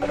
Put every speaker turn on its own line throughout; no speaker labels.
Hey,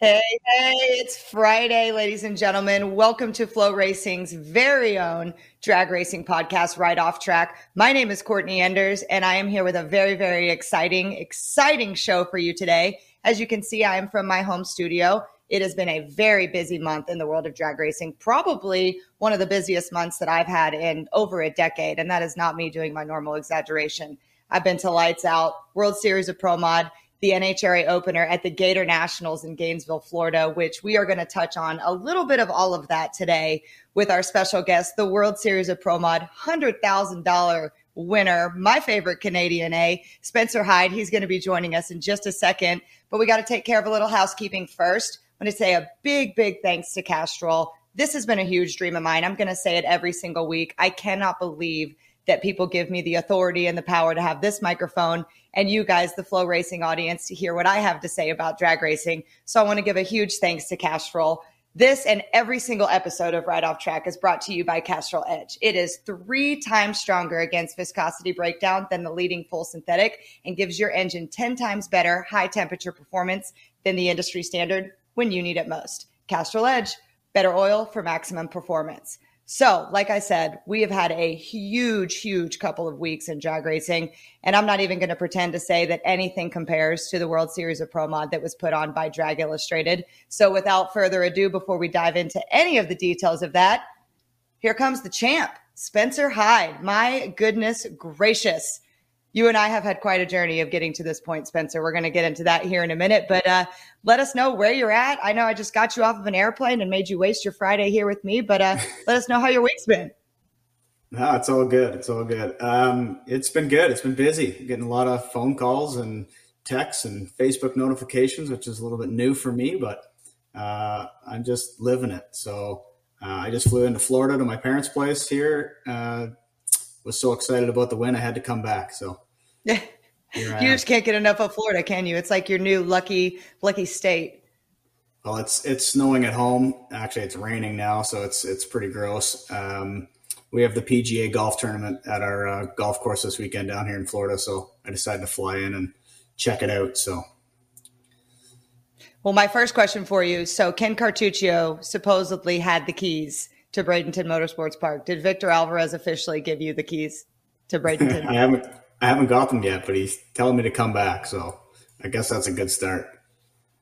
hey, it's Friday, ladies and gentlemen. Welcome to FloRacing's very own drag racing podcast, Right Off Track. My name is Courtney Enders, and I am here with a very, very exciting, exciting show for you today. As you can see, I am from my home studio. It has been a very busy month in the world of drag racing, probably one of the busiest months that I've had in over a decade. And that is not me doing my normal exaggeration. I've been to Lights Out, World Series of Pro Mod, the NHRA opener at the Gator Nationals in Gainesville, Florida, which we are going to touch on a little bit of all of that today with our special guest, the World Series of Pro Mod $100,000 winner, my favorite Canadian A, Spencer Hyde. He's going to be joining us in just a second, but we got to take care of a little housekeeping first. I'm to say a big, big thanks to Castrol. This has been a huge dream of mine. I'm going to say it every single week. I cannot believe that people give me the authority and the power to have this microphone and you guys, the FloRacing audience, to hear what I have to say about drag racing. So I want to give a huge thanks to Castrol. This and every single episode of Right Off Track is brought to you by Castrol Edge. It is three times stronger against viscosity breakdown than the leading full synthetic and gives your engine 10 times better high temperature performance than the industry standard when you need it most. Castrol Edge, better oil for maximum performance. So, like I said, we have had a huge, huge couple of weeks in drag racing. And I'm not even going to pretend to say that anything compares to the World Series of Pro Mod that was put on by Drag Illustrated. So, without further ado, before we dive into any of the details of that, here comes the champ, Spencer Hyde. My goodness gracious you and I have had quite a journey of getting to this point, Spencer. We're going to get into that here in a minute, but uh, let us know where you're at. I know I just got you off of an airplane and made you waste your Friday here with me, but uh, let us know how your week's been.
No, it's all good. It's all good. Um, it's been good. It's been busy. Getting a lot of phone calls and texts and Facebook notifications, which is a little bit new for me, but uh, I'm just living it. So uh, I just flew into Florida to my parents' place here uh, was so excited about the win, I had to come back. So
yeah, you just can't get enough of Florida, can you? It's like your new lucky lucky state.
Well, it's it's snowing at home. Actually, it's raining now, so it's it's pretty gross. Um, we have the PGA golf tournament at our uh, golf course this weekend down here in Florida, so I decided to fly in and check it out. So.
Well, my first question for you. So, Ken Cartuccio supposedly had the keys to Bradenton Motorsports Park. Did Victor Alvarez officially give you the keys to Bradenton?
I haven't I haven't got them yet, but he's telling me to come back, so I guess that's a good start.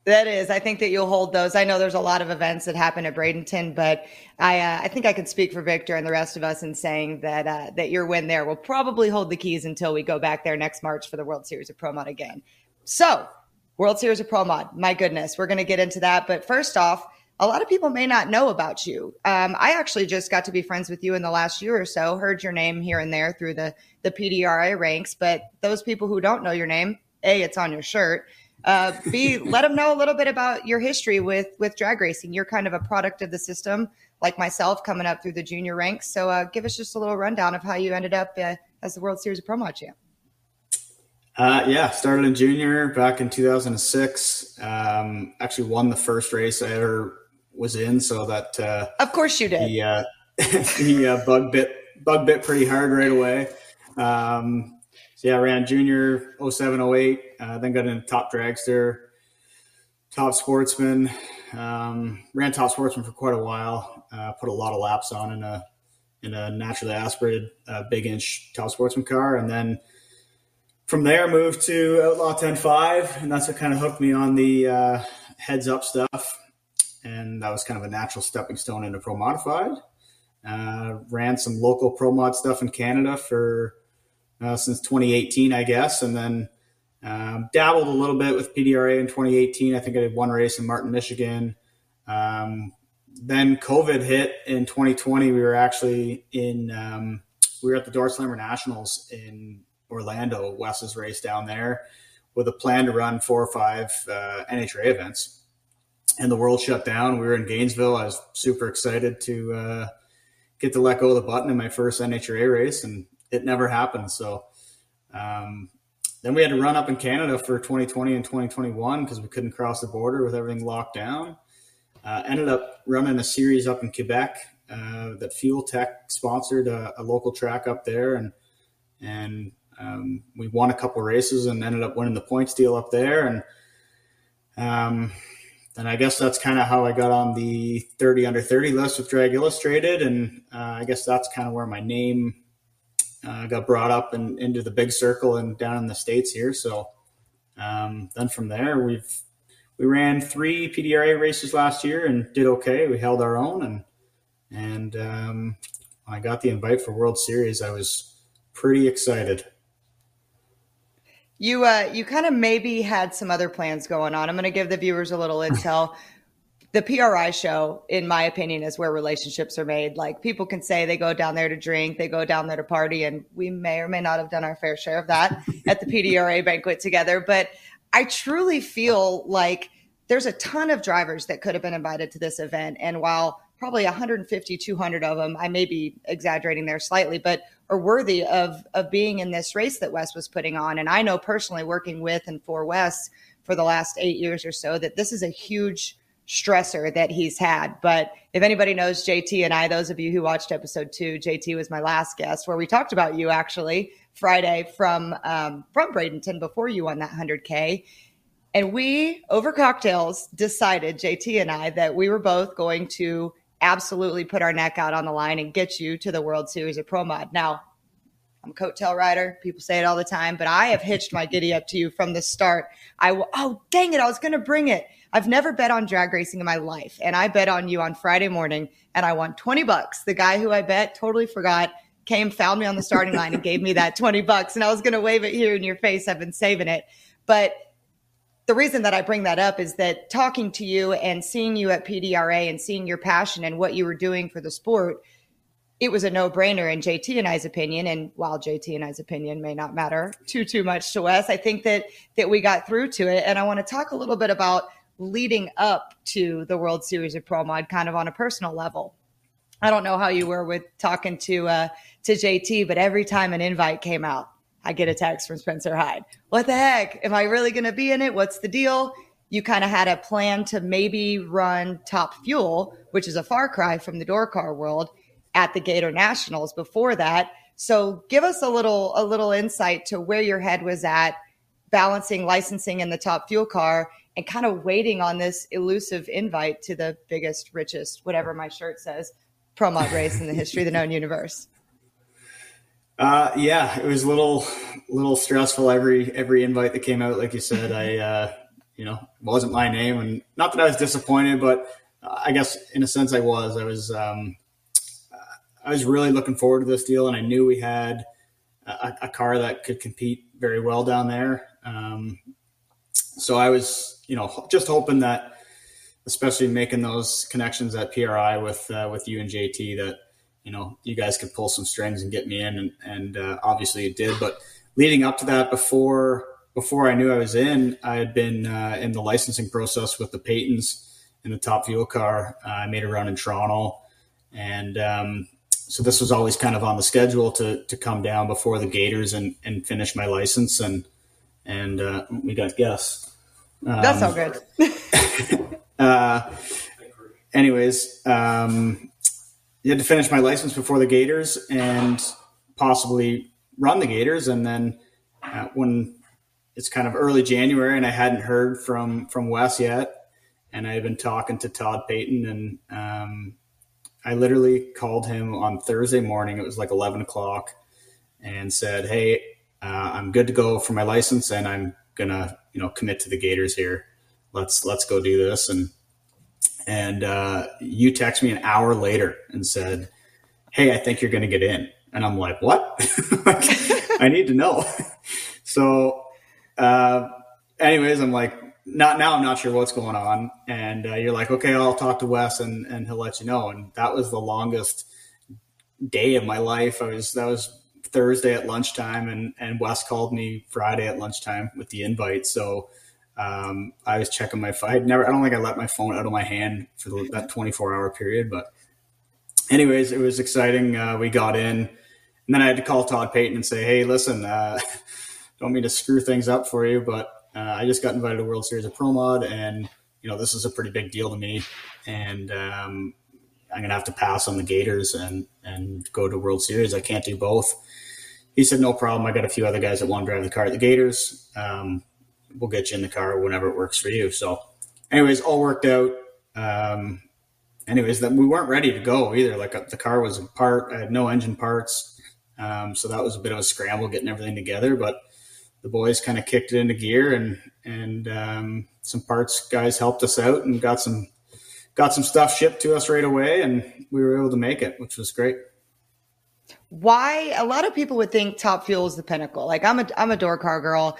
That is. I think that you'll hold those. I know there's a lot of events that happen at Bradenton, but I uh, I think I can speak for Victor and the rest of us in saying that uh, that your win there will probably hold the keys until we go back there next March for the World Series of Pro Mod again. So, World Series of Pro Mod. My goodness, we're going to get into that. But first off, a lot of people may not know about you. Um, I actually just got to be friends with you in the last year or so. Heard your name here and there through the the PDRA ranks, but those people who don't know your name, a, it's on your shirt. Uh, B, let them know a little bit about your history with with drag racing. You're kind of a product of the system, like myself, coming up through the junior ranks. So, uh, give us just a little rundown of how you ended up uh, as the World Series of Pro Mod champ.
Uh, yeah, started in junior back in 2006. Um, actually won the first race I ever was in, so that uh,
of course you did.
He, uh, he uh, bug bit bug bit pretty hard right away. Um, so yeah, I ran junior 07, 08, uh, then got into top dragster, top sportsman. Um, ran top sportsman for quite a while. Uh, put a lot of laps on in a in a naturally aspirated uh, big inch top sportsman car, and then from there moved to Outlaw 10.5, and that's what kind of hooked me on the uh, heads up stuff and that was kind of a natural stepping stone into pro modified. Uh, ran some local pro mod stuff in Canada for uh, since 2018, I guess, and then Um, dabbled a little bit with PDRA in 2018. I think I did one race in Martin, Michigan. Um, then COVID hit in 2020. We were actually in, um, we were at the Door Slammer Nationals in Orlando, Wes's race down there, with a plan to run four or five uh, NHRA events. And the world shut down. We were in Gainesville. I was super excited to uh, get to let go of the button in my first NHRA race, and it never happened. So um, then we had to run up in Canada for 2020 and 2021 because we couldn't cross the border with everything locked down. Uh, ended up running a series up in Quebec uh, that Fuel Tech sponsored a, a, local track up there, and and um, we won a couple races and ended up winning the points deal up there. And um, and I guess that's kind of how I got on the 30 under 30 list with Drag Illustrated, and uh, I guess that's kind of where my name uh, got brought up and into the big circle and down in the states here. So um, then from there, we've we ran three PDRA races last year and did okay. We held our own, and and um, I got the invite for World Series. I was pretty excited.
You uh, you kind of maybe had some other plans going on. I'm going to give the viewers a little intel. the PRI show, in my opinion, is where relationships are made. Like people can say they go down there to drink, they go down there to party, and we may or may not have done our fair share of that at the PDRA banquet together. But I truly feel like there's a ton of drivers that could have been invited to this event. And while probably 150, 200 of them, I may be exaggerating there slightly, but are worthy of, of being in this race that Wes was putting on. And I know personally working with and for Wes for the last eight years or so that this is a huge stressor that he's had. But if anybody knows JT and I, those of you who watched episode two, JT was my last guest where we talked about you actually Friday from um, from Bradenton before you won that 100K. And we, over cocktails, decided, JT and I, that we were both going to absolutely put our neck out on the line and get you to the World Series of Pro Mod. Now, I'm a coattail rider. People say it all the time, but I have hitched my giddy up to you from the start. I will, oh, dang it. I was going to bring it. I've never bet on drag racing in my life. And I bet on you on Friday morning and I won 20 bucks. The guy who I bet totally forgot came, found me on the starting line and gave me that 20 bucks. And I was going to wave it here in your face. I've been saving it. But the reason that I bring that up is that talking to you and seeing you at PDRA and seeing your passion and what you were doing for the sport, it was a no brainer in JT and I's opinion. And while JT and I's opinion may not matter too, too much to us, I think that, that we got through to it. And I want to talk a little bit about leading up to the World Series of Pro Mod kind of on a personal level. I don't know how you were with talking to, uh, to JT, but every time an invite came out, I get a text from Spencer Hyde. What the heck? Am I really going to be in it? What's the deal? You kind of had a plan to maybe run Top Fuel, which is a far cry from the door car world, at the Gator Nationals before that. So give us a little a little insight to where your head was at balancing licensing in the Top Fuel car and kind of waiting on this elusive invite to the biggest, richest, whatever my shirt says, pro mod race in the history of the known universe.
Uh, yeah, it was a little, little stressful. Every every invite that came out, like you said, I, uh, you know, wasn't my name, and not that I was disappointed, but I guess in a sense I was. I was, um, I was really looking forward to this deal, and I knew we had a, a car that could compete very well down there. Um, so I was, you know, just hoping that, especially making those connections at PRI with uh, with you and JT, that you know, you guys could pull some strings and get me in, and, and uh, obviously it did. But leading up to that, before before I knew I was in, I had been uh, in the licensing process with the Paytons in the top fuel car. Uh, I made a run in Toronto, and um, so this was always kind of on the schedule to to come down before the Gators and and finish my license, and and uh, we got guests.
Um, That's all good.
uh, anyways, um, you had to finish my license before the Gators and possibly run the Gators. And then uh, when it's kind of early January and I hadn't heard from from Wes yet, and I had been talking to Todd Payton, and um, I literally called him on Thursday morning. It was like eleven o'clock, and said, "Hey, uh, I'm good to go for my license, and I'm gonna you know commit to the Gators here. Let's let's go do this." And and uh, you text me an hour later and said, "Hey, I think you're going to get in," and I'm like, "What? I need to know." so uh, anyways, I'm like, not now. I'm not sure what's going on, and uh, you're like, okay, I'll talk to Wes, and and he'll let you know. And that was the longest day of my life. I was that was Thursday at lunchtime, and and Wes called me Friday at lunchtime with the invite. So um, I was checking my phone. I never. I don't think I let my phone out of my hand for the, that 24 hour period. But anyways, it was exciting. Uh, we got in, and then I had to call Todd Payton and say, hey, listen, uh, don't mean to screw things up for you, but uh, I just got invited to World Series of Pro Mod, and you know this is a pretty big deal to me, and um, I'm gonna have to pass on the Gators and and go to World Series. I can't do both. He said, no problem. I got a few other guys that want to drive the car at the Gators. Um, we'll get you in the car whenever it works for you. So, anyways, all worked out. Um, anyways, that we weren't ready to go either. Like uh, the car was apart. I had no engine parts. Um, so that was a bit of a scramble getting everything together, but the boys kind of kicked it into gear and and um, some parts guys helped us out and got some got some stuff shipped to us right away and we were able to make it which was great
why a lot of people would think top fuel is the pinnacle like i'm a i'm a door car girl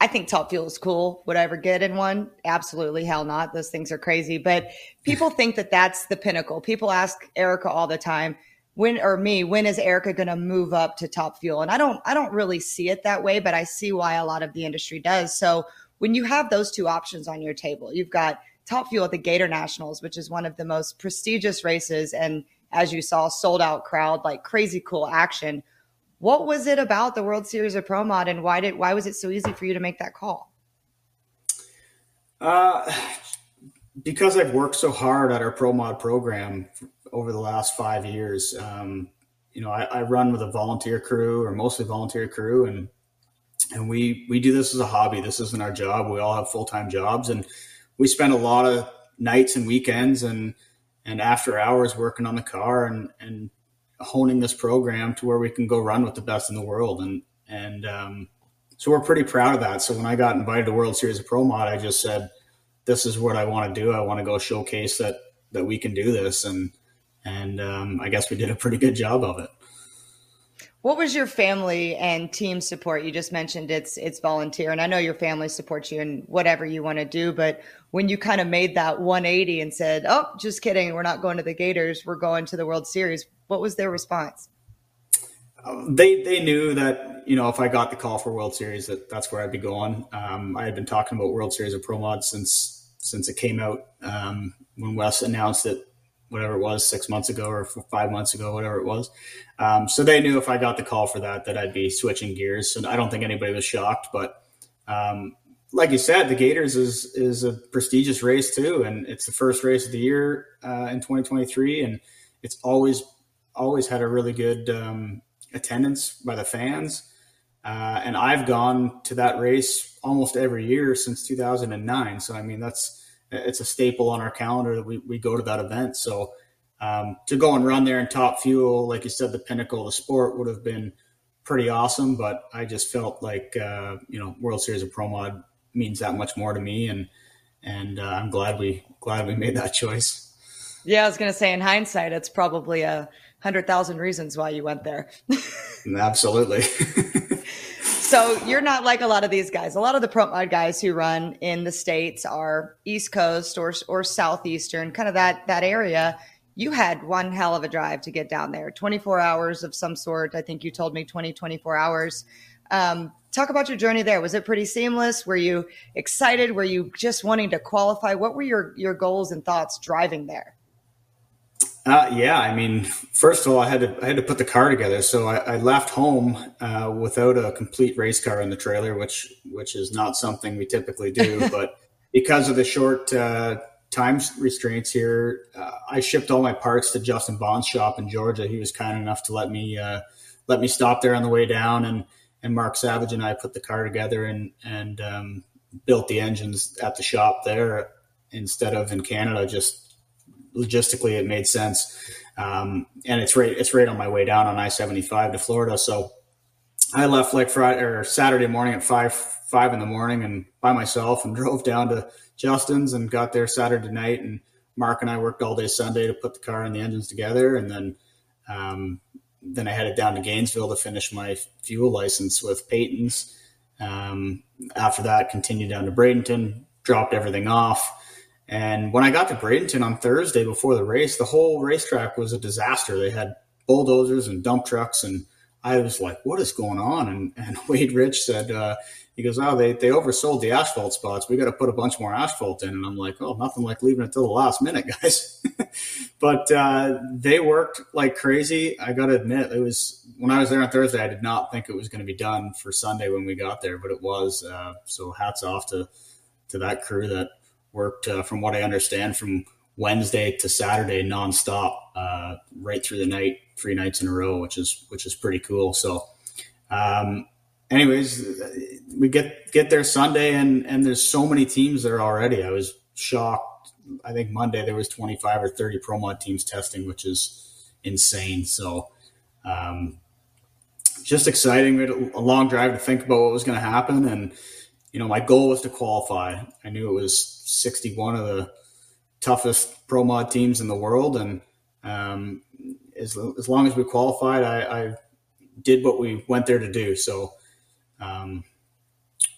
i think top fuel is cool would i ever get in one? Absolutely hell not. Those things are crazy. But people think that that's the pinnacle. People ask erica all the time when or me when is erica going to move up to top fuel and i don't i don't really see it that way but i see why a lot of the industry does. So when you have those two options on your table you've got top fuel at the gator nationals which is one of the most prestigious races and as you saw sold out crowd like crazy cool action what was it about the world series of pro mod and why did why was it so easy for you to make that call
uh because I've worked so hard at our pro mod program over the last five years. Um, you know, I, I, run with a volunteer crew or mostly volunteer crew, and and we we do this as a hobby. This isn't our job. We all have full time jobs, and we spend a lot of nights and weekends and and after hours working on the car and and honing this program to where we can go run with the best in the world. And and um, so we're pretty proud of that. So when I got invited to World Series of Pro Mod, I just said, "This is what I want to do. I want to go showcase that that we can do this." And and um, I guess we did a pretty good job of it.
What was your family and team support? You just mentioned it's it's volunteer, and I know your family supports you in whatever you want to do. But when you kind of made that 180 and said, "Oh, just kidding, we're not going to the Gators, we're going to the World Series," what was their response?
They they knew that you know if I got the call for World Series that that's where I'd be going. Um, I had been talking about World Series of Pro Mod since since it came out um, when Wes announced it whatever it was six months ago or five months ago, whatever it was. Um, so they knew if I got the call for that, that I'd be switching gears. So I don't think anybody was shocked, but um, like you said, the Gators is is a prestigious race too, and it's the first race of the year uh, in 2023, and it's always always had a really good um, attendance by the fans. Uh, and I've gone to that race almost every year since 2009. So I mean, that's it's a staple on our calendar that we, we go to that event. So um, to go and run there in top fuel, like you said, the pinnacle of the sport would have been pretty awesome. But I just felt like uh, you know World Series of Pro Mod means that much more to me, and and uh, I'm glad we glad we made that choice.
Yeah, I was going to say in hindsight, it's probably a hundred thousand reasons why you went there.
Absolutely.
so you're not like a lot of these guys. A lot of the pro mod guys who run in the states are East Coast or or Southeastern, kind of that that area. You had one hell of a drive to get down there. 24 hours of some sort. I think you told me 20, 24 hours. Um, talk about your journey there. Was it pretty seamless? Were you excited? Were you just wanting to qualify? What were your your goals and thoughts driving there?
Uh, yeah, I mean, first of all, I had to I had to put the car together, so I, I left home uh, without a complete race car in the trailer, which which is not something we typically do. but because of the short uh, time restraints here, uh, I shipped all my parts to Justin Bond's shop in Georgia. He was kind enough to let me uh, let me stop there on the way down, and and Mark Savage and I put the car together and and um, built the engines at the shop there instead of in Canada, just logistically it made sense. Um, and it's right it's right on my way down on I seventy five to Florida. So I left like Friday or Saturday morning at five five in the morning and by myself and drove down to Justin's and got there Saturday night and Mark and I worked all day Sunday to put the car and the engines together and then um, then I headed down to Gainesville to finish my fuel license with Peyton's. Um, after that, continued down to Bradenton, dropped everything off. And when I got to Bradenton on Thursday before the race, the whole racetrack was a disaster. They had bulldozers and dump trucks, and I was like, "What is going on?" And, and Wade Rich said, uh, "He goes, oh, they they oversold the asphalt spots. We got to put a bunch more asphalt in." And I'm like, "Oh, nothing like leaving it till the last minute, guys." but uh, they worked like crazy. I got to admit, it was when I was there on Thursday. I did not think it was going to be done for Sunday when we got there, but it was. Uh, so hats off to to that crew that worked, uh, from what I understand, from Wednesday to Saturday nonstop, uh, right through the night, three nights in a row, which is which is pretty cool. So, um, anyways, we get get there Sunday, and and there's so many teams there already. I was shocked. I think Monday there was 25 or 30 pro mod teams testing, which is insane. So, um, just exciting. We had a long drive to think about what was going to happen, and you know, my goal was to qualify. I knew it was 61 of the toughest pro mod teams in the world, and um, as, as long as we qualified, I, I, did what we went there to do. So um,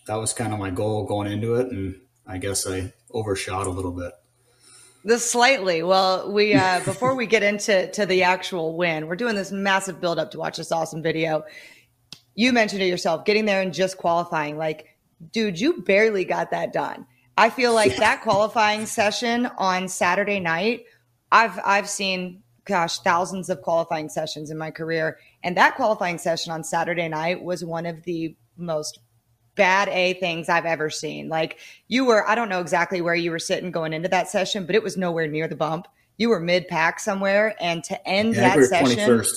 that was kind of my goal going into it, and I guess I overshot a little bit.
The slightly. Well, we uh, before we get into to the actual win, we're doing this massive build up to watch this awesome video. You mentioned it yourself, getting there and just qualifying. Like dude, you barely got that done. I feel like that qualifying session on Saturday night, I've I've seen gosh, thousands of qualifying sessions in my career. And that qualifying session on Saturday night was one of the most bad A things I've ever seen. Like you were, I don't know exactly where you were sitting going into that session, but it was nowhere near the bump. You were mid pack somewhere. And to end yeah, that session, 21st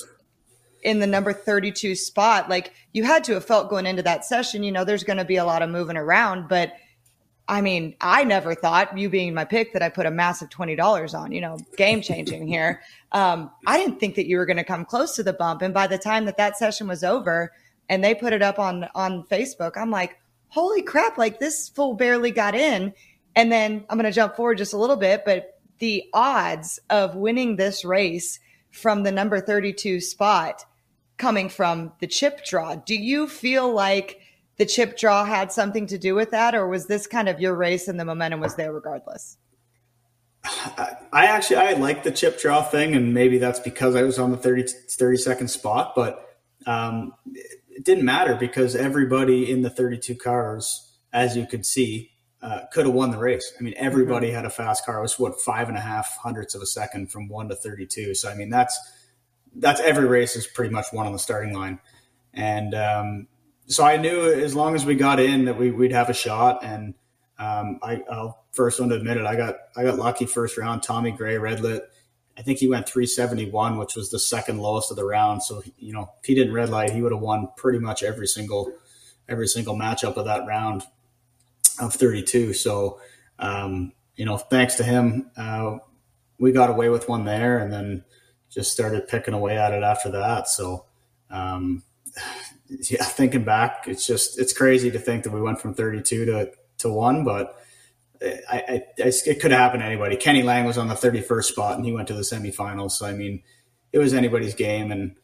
in the number 32 spot, like you had to have felt going into that session, you know, there's going to be a lot of moving around. But I mean, I never thought, you being my pick, that I put a massive $20 on, you know, game changing here. Um, I didn't think that you were going to come close to the bump. And by the time that that session was over and they put it up on, on Facebook, I'm like, holy crap, like this fool barely got in. And then I'm going to jump forward just a little bit, but the odds of winning this race from the number 32 spot coming from the chip draw. Do you feel like the chip draw had something to do with that, or was this kind of your race and the momentum was there regardless?
I actually I like the chip draw thing, and maybe that's because I was on the 30, 32nd spot, but um, it didn't matter because everybody in the 32 cars, as you could see, uh, could have won the race. I mean, everybody mm-hmm. had a fast car. It was what five and a half hundredths of a second from one to 32. So I mean, that's that's every race is pretty much one on the starting line. And um, so I knew as long as we got in that we, would have a shot. And um, I, will first one to admit it. I got I got lucky first round. Tommy Gray redlit. I think he went 371, which was the second lowest of the round. So you know, if he didn't red light, he would have won pretty much every single every single matchup of that round of 32. So um, you know, thanks to him, uh, we got away with one there, and then just started picking away at it after that. So, um, yeah, thinking back, it's just it's crazy to think that we went from 32 to to one, but I, I, I it could happen to anybody. Kenny Lang was on the 31st spot and he went to the semifinals. So I mean, it was anybody's game, and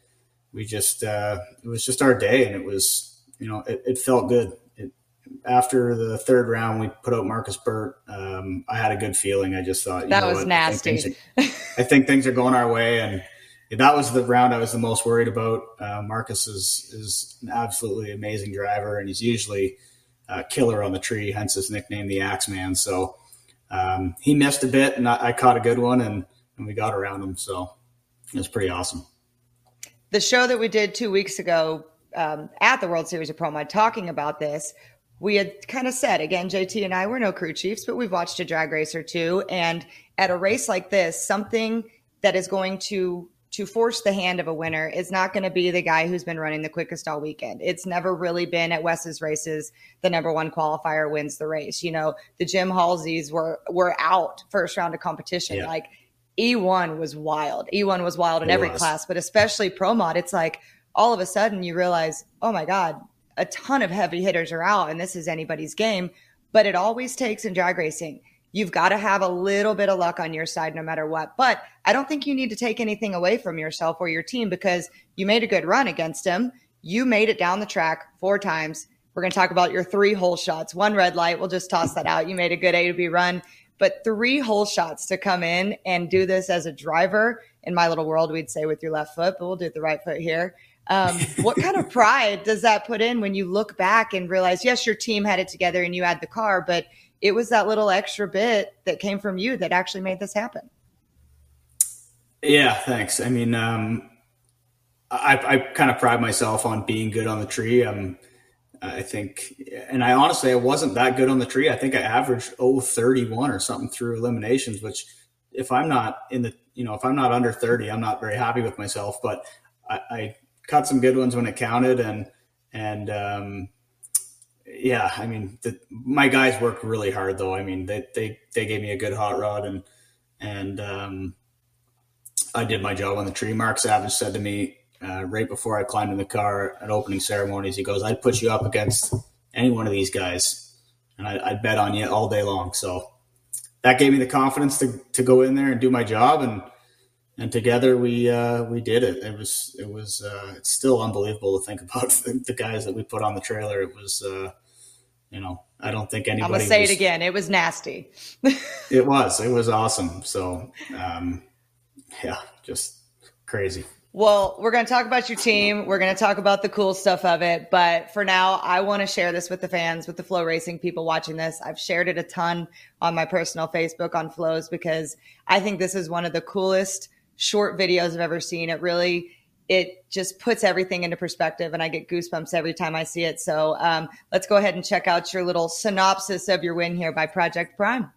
we just uh, it was just our day, and it was you know it, it felt good. It, after the third round, we put out Marcus Burt. Um, I had a good feeling. I just thought
that was what? nasty.
I think, are, I think, things are going our way, and that was the round I was the most worried about. Uh, Marcus is is an absolutely amazing driver, and he's usually a killer on the tree, hence his nickname, the Axeman. So um, he missed a bit, and I, I caught a good one, and, and we got around him. So it was pretty awesome.
The show that we did two weeks ago um, at the World Series of Pro Mod talking about this we had kind of said again, JT and I were no crew chiefs, but we've watched a drag race or two. And at a race like this, something that is going to to force the hand of a winner is not going to be the guy who's been running the quickest all weekend. It's never really been at Wes's races the number one qualifier wins the race. You know, the Jim Halseys were were out first round of competition. Yeah. Like E1 was wild. E1 was wild in it every was. class, but especially pro mod. It's like all of a sudden you realize, oh my God, a ton of heavy hitters are out, and this is anybody's game. But it always takes in drag racing. You've got to have a little bit of luck on your side no matter what. But I don't think you need to take anything away from yourself or your team because you made a good run against him. You made it down the track four times. We're going to talk about your three hole shots, one red light. We'll just toss that out. You made a good A to B run, but three hole shots to come in and do this as a driver. In my little world, we'd say with your left foot, but we'll do it the right foot here. Um, what kind of pride does that put in when you look back and realize, yes, your team had it together and you had the car, but it was that little extra bit that came from you that actually made this happen?
Yeah, thanks. I mean, um, I, I kind of pride myself on being good on the tree. Um, I think, and I honestly, I wasn't that good on the tree. I think I averaged 031 or something through eliminations, which if I'm not in the, you know, if I'm not under 30, I'm not very happy with myself, but I, I cut some good ones when it counted. And, and, um, yeah, I mean, the, my guys worked really hard though. I mean, they, they, they gave me a good hot rod and, and, um, I did my job on the tree. Mark Savage said to me, uh, right before I climbed in the car at opening ceremonies. He goes, "I'd put you up against any one of these guys, and I, would bet on you all day long." So that gave me the confidence to to go in there and do my job, and and together we uh, we did it. It was it was uh, it's still unbelievable to think about the, the, guys that we put on the trailer. It was. Uh, you know, I don't think anybody.
I'm gonna say was, it again. It was nasty.
it was. It was awesome. So, um, yeah, just crazy.
Well, we're going to talk about your team. We're going to talk about the cool stuff of it. But for now, I want to share this with the fans, with the FloRacing people watching this. I've shared it a ton on my personal Facebook on Flows because I think this is one of the coolest short videos I've ever seen. It really, it just puts everything into perspective and I get goosebumps every time I see it. So um, let's go ahead and check out your little synopsis of your win here by Project Prime.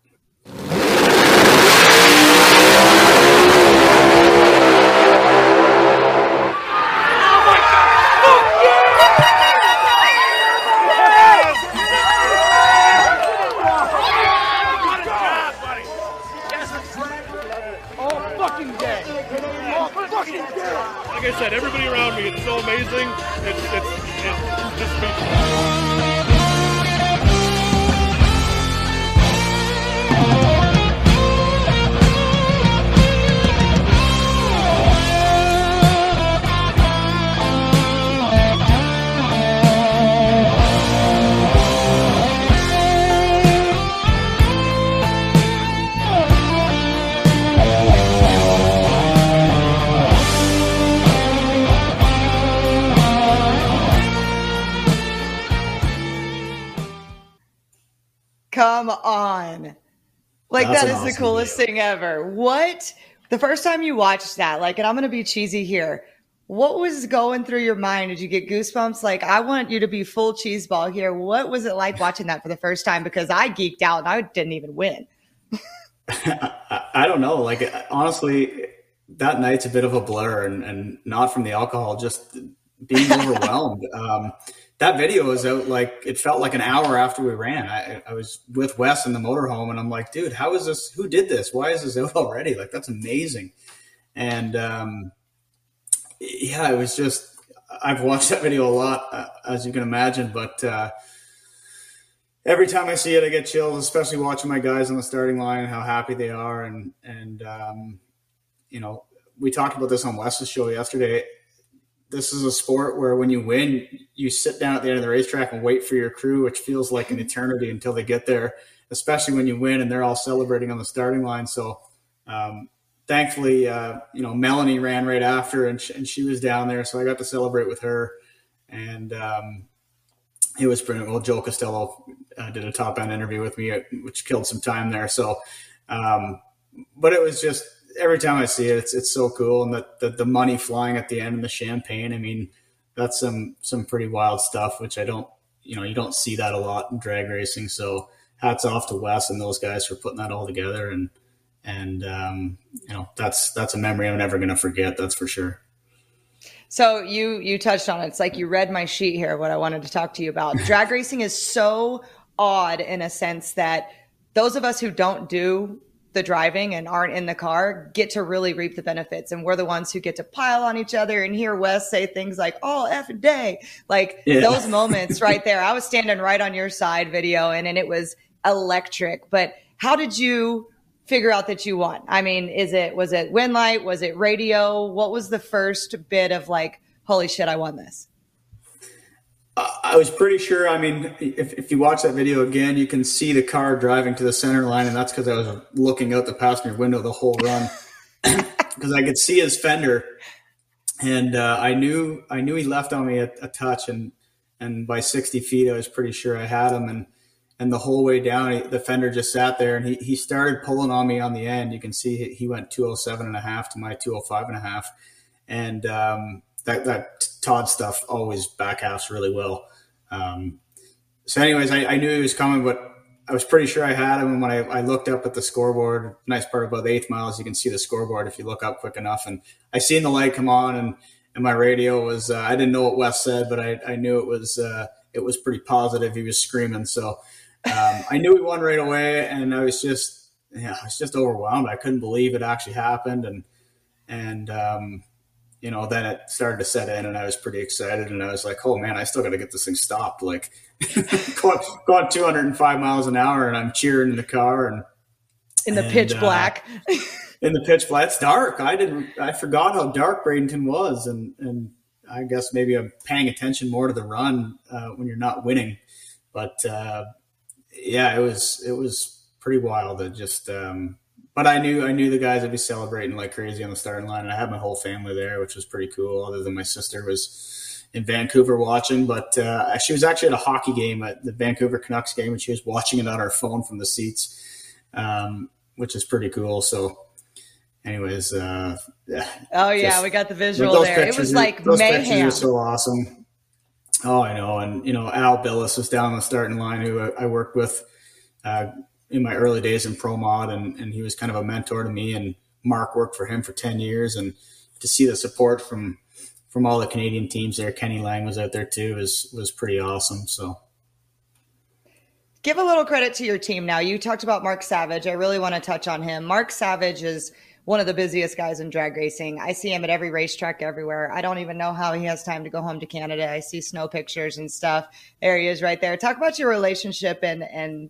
Coolest thing ever. What? The first time you watched that, like, and I'm to be cheesy here. What was going through your mind? Did you get goosebumps? Like, I want you to be full cheese ball here. What was it like watching that for the first time? Because I geeked out and I didn't even win.
I don't know. Like, honestly, that night's a bit of a blur and, and not from the alcohol, just being overwhelmed. um, that video was out like it felt like an hour after we ran. I, I was with Wes in the motorhome, and I'm like, dude, how is this? Who did this? Why is this out already? Like that's amazing. And um, yeah, it was just I've watched that video a lot, uh, as you can imagine, but. Uh, every time I see it, I get chills, especially watching my guys on the starting line and how happy they are. And, and, um, you know, we talked about this on Wes's show yesterday this is a sport where when you win, you sit down at the end of the racetrack and wait for your crew, which feels like an eternity until they get there, especially when you win and they're all celebrating on the starting line. So, um, thankfully, uh, you know, Melanie ran right after and, sh- and she was down there. So I got to celebrate with her. And um, it was pretty well. Joe Costello uh, did a top end interview with me, which killed some time there. So, um, but it was just every time I see it, it's it's so cool, and the, the, the money flying at the end and the champagne. I mean, that's some some pretty wild stuff, which I don't you know you don't see that a lot in drag racing. So hats off to Wes and those guys for putting that all together, and and um, you know that's that's a memory I'm never going to forget. That's for sure.
So you you touched on it. It's like you read my sheet here. What I wanted to talk to you about. Drag racing is so odd in a sense that those of us who don't do the driving and aren't in the car get to really reap the benefits. And we're the ones who get to pile on each other and hear Wes say things like, oh, F day. Like yeah. those moments right there. I was standing right on your side video and, and it was electric. But how did you figure out that you won? I mean, is it, was it Winlight? Was it radio? What was the first bit of like, holy shit, I won this?
I was pretty sure. I mean, if, if you watch that video again, you can see the car driving to the center line, and that's because I was looking out the passenger window the whole run because I could see his fender, and uh, I knew I knew he left on me a, a, touch, and and by sixty feet, I was pretty sure I had him, and and the whole way down, he, the fender just sat there, and he he started pulling on me on the end. You can see he, he went 207 and a half to my 205 and a half, and um, that that Todd stuff always back halves really well. Um, so, anyways, I, I, knew he was coming, but I was pretty sure I had him. And when I, I, looked up at the scoreboard, nice part about the eighth mile is you can see the scoreboard if you look up quick enough. And I seen the light come on, and and my radio was uh, I didn't know what Wes said, but I, I knew it was uh, it was pretty positive. He was screaming, so um, I knew he won right away, and I was just yeah, I was just overwhelmed. I couldn't believe it actually happened, and and um, you know, then it started to set in and I was pretty excited and I was like, oh man, I still got to get this thing stopped. Like going, going 205 miles an hour and I'm cheering in the car and
in the and, pitch uh, black.
in the pitch black. It's dark. I didn't, I forgot how dark Bradenton was. And, and I guess maybe I'm paying attention more to the run uh, when you're not winning. But uh, yeah, it was, it was pretty wild. It just, um, but I knew I knew the guys would be celebrating like crazy on the starting line, and I had my whole family there, which was pretty cool. Other than my sister was in Vancouver watching, but uh, she was actually at a hockey game at the Vancouver Canucks game, and she was watching it on her phone from the seats, um, which is pretty cool. So, anyways, uh,
yeah. Oh yeah, just, we got the visual there. It was like those mayhem. Pictures
are so awesome. Oh, I know, and you know Al Billis was down on the starting line, who I, I worked with. Uh, in my early days in pro mod and, and he was kind of a mentor to me and Mark worked for him for 10 years and to see the support from from all the Canadian teams there Kenny Lang was out there too was was pretty awesome so
give a little credit to your team now you talked about Mark Savage I really want to touch on him Mark Savage is one of the busiest guys in drag racing. I see him at every racetrack everywhere. I don't even know how he has time to go home to Canada. I see snow pictures and stuff. There he is right there. Talk about your relationship and and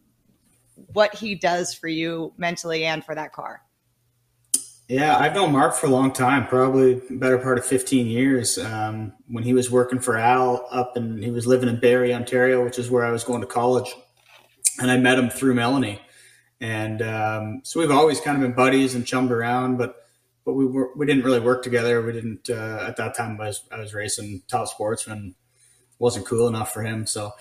what he does for you mentally and for that car.
Yeah, I've known Mark for a long time, probably better part of 15 years. Um, when he was working for Al up and he was living in Barrie, Ontario, which is where I was going to college. And I met him through Melanie. And um, so we've always kind of been buddies and chummed around, but but we were, we didn't really work together. We didn't uh, at that time. I was I was racing top sportsman, wasn't cool enough for him. So,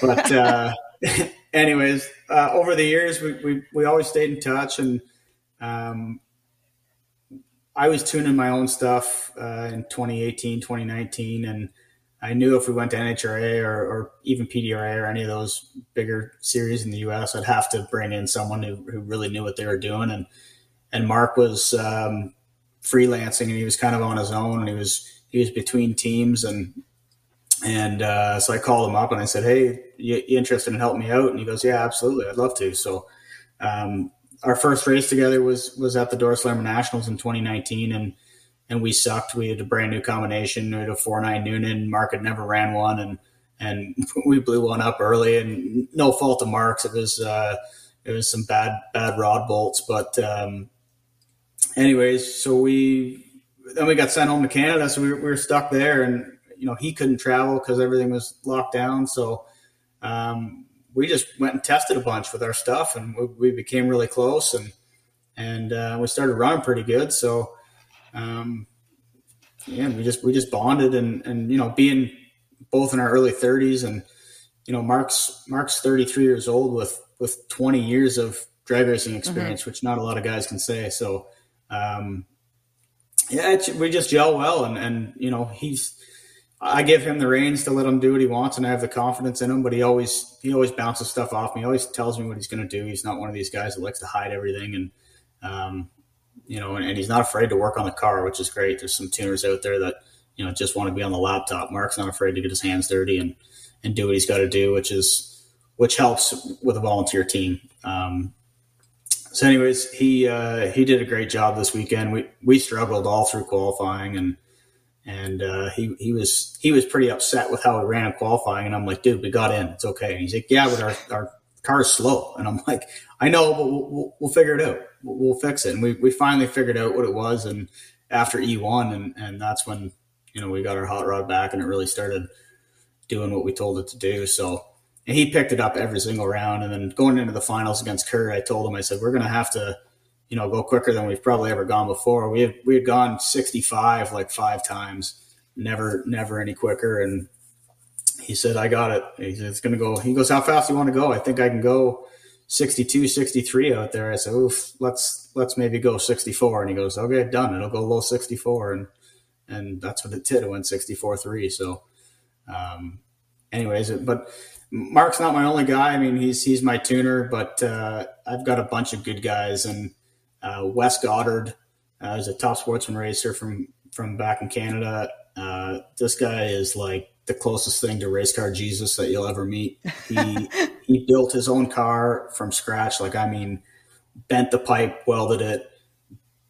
but uh, anyways, uh, over the years, we, we, we always stayed in touch and, um, I was tuning my own stuff, uh, in 2018, 2019. And I knew if we went to NHRA or, or, even PDRA or any of those bigger series in the US, I'd have to bring in someone who, who really knew what they were doing. And, and Mark was, um, freelancing and he was kind of on his own and he was, he was between teams and, and uh, so I called him up and I said, "Hey, you, interested in helping me out?" And he goes, "Yeah, absolutely. I'd love to." So um, our first race together was was at the Door Slammer Nationals in 2019, and and we sucked. We had a brand new combination. We had a four nine Noonan. Mark had never ran one, and and we blew one up early. And no fault of Mark's. It was uh, it was some bad bad rod bolts, but um, anyways, so we then we got sent home to Canada, so we, we were stuck there and you know, he couldn't travel because everything was locked down. So um, we just went and tested a bunch with our stuff, and we, we became really close, and and uh, we started running pretty good. So um, yeah, we just we just bonded, and and you know, being both in our early 30s, and you know, Mark's Mark's 33 years old with with 20 years of drag racing experience, mm-hmm. which not a lot of guys can say. So um, yeah, we just gel well, and and you know, he's I give him the reins to let him do what he wants, and I have the confidence in him. But he always he always bounces stuff off me. He always tells me what he's going to do. He's not one of these guys that likes to hide everything, and um, you know, and, and, he's not afraid to work on the car, which is great. There's some tuners out there that you know just want to be on the laptop. Mark's not afraid to get his hands dirty and and do what he's got to do, which is which helps with a volunteer team. Um, so, anyways, he uh, he did a great job this weekend. We we struggled all through qualifying and and uh, he he was he was pretty upset with how we ran in qualifying. And I'm like, dude, we got in, it's okay. And he's like, yeah, but our our car's slow. And I'm like, I know, but we'll, we'll, we'll figure it out. We'll, we'll, fix it. And we we finally figured out what it was. And after E1, and and that's when you know we got our hot rod back, and it really started doing what we told it to do. So and he picked it up every single round. And then going into the finals against Kurt, I told him, I said, we're going to have to, you know, go quicker than we've probably ever gone before. We had, we had gone 65 like five times, never, never any quicker. And he said, I got it. He said, it's going to go. He goes, how fast do you want to go? I think I can go 62, 63 out there. I said, oof, let's, let's maybe go 64. And he goes, okay, done. It'll go low 64. And, and that's what it did. It went 64, three. So, um, anyways, but Mark's not my only guy. I mean, he's he's my tuner, but uh, I've got a bunch of good guys. And uh, Wes Goddard uh, is a top sportsman racer from from back in Canada. Uh, this guy is like the closest thing to race car Jesus that you'll ever meet. He he built his own car from scratch. Like I mean, bent the pipe, welded it,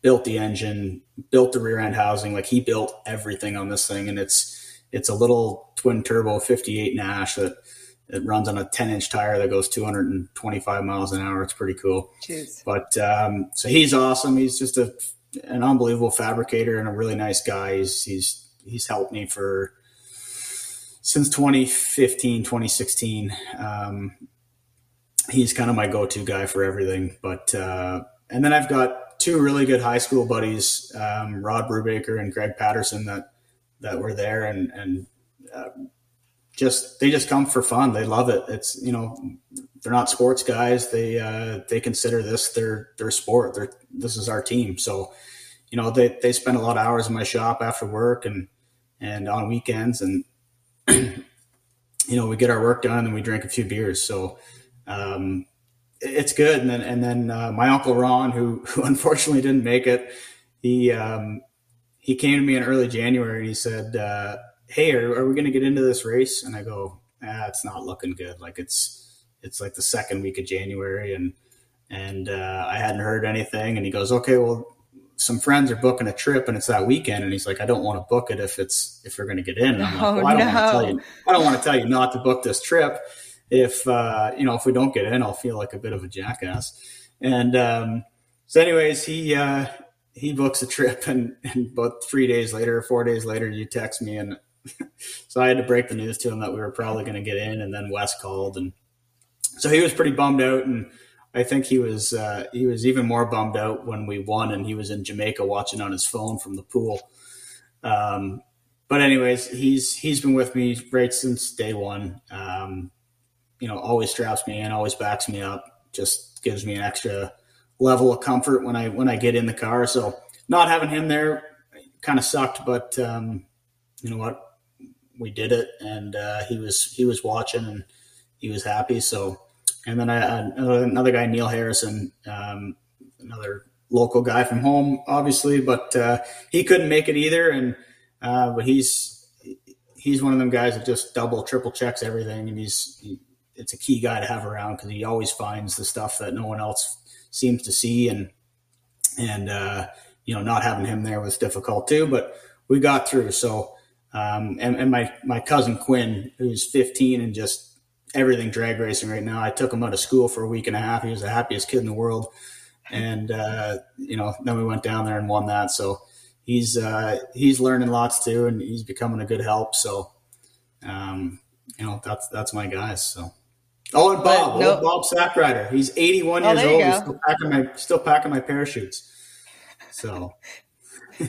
built the engine, built the rear end housing. Like he built everything on this thing, and it's it's a little twin turbo 58 Nash that it runs on a 10 inch tire that goes 225 miles an hour. It's pretty cool.
Jeez.
But um, so he's awesome. He's just a an unbelievable fabricator and a really nice guy. He's he's he's helped me for since 2015, 2016. Um, he's kind of my go-to guy for everything. But uh, and then I've got two really good high school buddies, um, Rod Brubaker and Greg Patterson, that that were there and and uh, just they just come for fun. They love it. It's you know they're not sports guys. They uh, they consider this their their sport. They're, this is our team. So you know they they spend a lot of hours in my shop after work and and on weekends and you know we get our work done and we drink a few beers. So um, it's good. And then and then uh, my uncle Ron, who who unfortunately didn't make it, he um, he came to me in early January and he said. Uh, hey, are, are we going to get into this race? And I go, ah, it's not looking good. Like it's, it's like the second week of January and, and, uh, I hadn't heard anything. And he goes, okay, well, some friends are booking a trip and it's that weekend. And he's like, I don't want to book it if it's, if you're going to get in. And I'm like, well, I don't no. want to tell you, I don't want to tell you not to book this trip. If, uh, you know, if we don't get in, I'll feel like a bit of a jackass. And, um, so anyways, he, uh, he books a trip and, and about three days later, four days later, you text me and so I had to break the news to him that we were probably going to get in, and then Wes called, and so he was pretty bummed out, and I think he was uh, he was even more bummed out when we won, and he was in Jamaica watching on his phone from the pool. Um, but anyways, he's he's been with me right since day one. Um, you know, always straps me in, always backs me up, just gives me an extra level of comfort when I when I get in the car. So not having him there kind of sucked, but um, you know what? We did it, and uh, he was he was watching and he was happy. So, and then I another guy, Neil Harrison, um, another local guy from home, obviously, but uh, he couldn't make it either. And uh, but he's he's one of them guys that just double, triple checks everything, and he's he, it's a key guy to have around because he always finds the stuff that no one else seems to see, and and uh, you know not having him there was difficult too, but we got through. So um, and, and my, my cousin Quinn, who's 15 and just everything drag racing right now. I took him out of school for a week and a half. He was the happiest kid in the world. And, uh, you know, then we went down there and won that. So he's, uh, he's learning lots too, and he's becoming a good help. So, um, you know, that's, that's my guys. So. Oh, and Bob, no. Bob Sackrider. He's 81 oh, years old. Still packing my, still packing my parachutes. So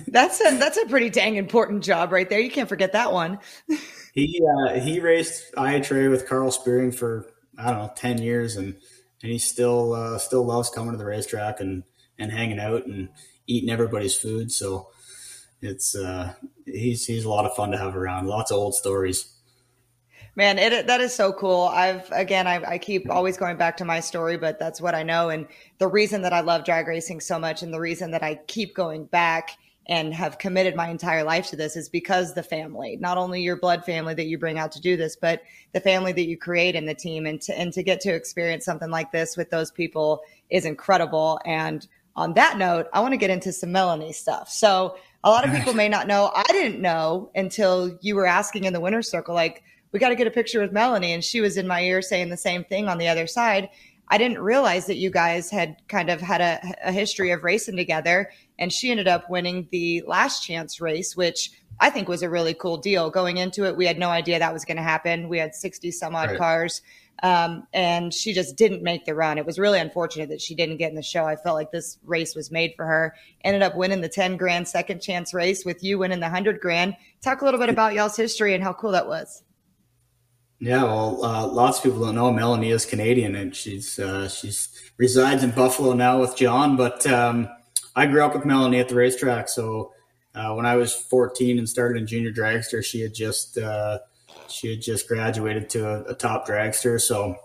that's a that's a pretty dang important job right there. You can't forget that one.
he uh, he raced IHRA with Carl Spearing for I don't know ten years, and and he still uh, still loves coming to the racetrack and and hanging out and eating everybody's food. So it's uh, he's he's a lot of fun to have around. Lots of old stories.
Man, it that is so cool. I've again, I, I, keep always going back to my story, but that's what I know, and the reason that I love drag racing so much, and the reason that I keep going back and have committed my entire life to this is because the family, not only your blood family that you bring out to do this, but the family that you create in the team and to, and to get to experience something like this with those people is incredible. And on that note, I want to get into some Melanie stuff. So a lot of people may not know. I didn't know until you were asking in the winner's circle, like, we got to get a picture with Melanie. And she was in my ear saying the same thing on the other side. I didn't realize that you guys had kind of had a, a, history of racing together. And she ended up winning the last chance race, which I think was a really cool deal. Going into it, we had no idea that was going to happen. We had 60 some odd right. cars. Um, and she just didn't make the run. It was really unfortunate that she didn't get in the show. I felt like this race was made for her. Ended up winning the 10 grand second chance race with you winning the 100 grand. Talk a little bit about y'all's history and how cool that was.
Yeah, well, uh, lots of people don't know Melanie is Canadian, and she's uh, she's resides in Buffalo now with John. But um, I grew up with Melanie at the racetrack, so uh, when I was 14 and started in junior dragster, she had just uh, she had just graduated to a, a, top dragster. So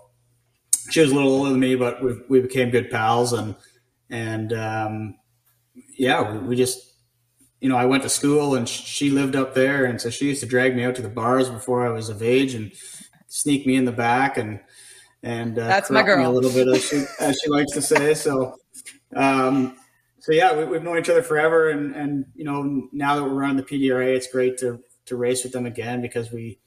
she was a little older than me, but we, we became good pals. And, and, um, yeah, we, we, just, you know, I went to school and she lived up there. And so she used to drag me out to the bars before I was of age and sneak me in the back and, and, uh,
that's my girl
a little bit as she, as she likes to say. So, um, so yeah, we, have known each other forever, and and you know now that we're on the PDRA, it's great to to race with them again because we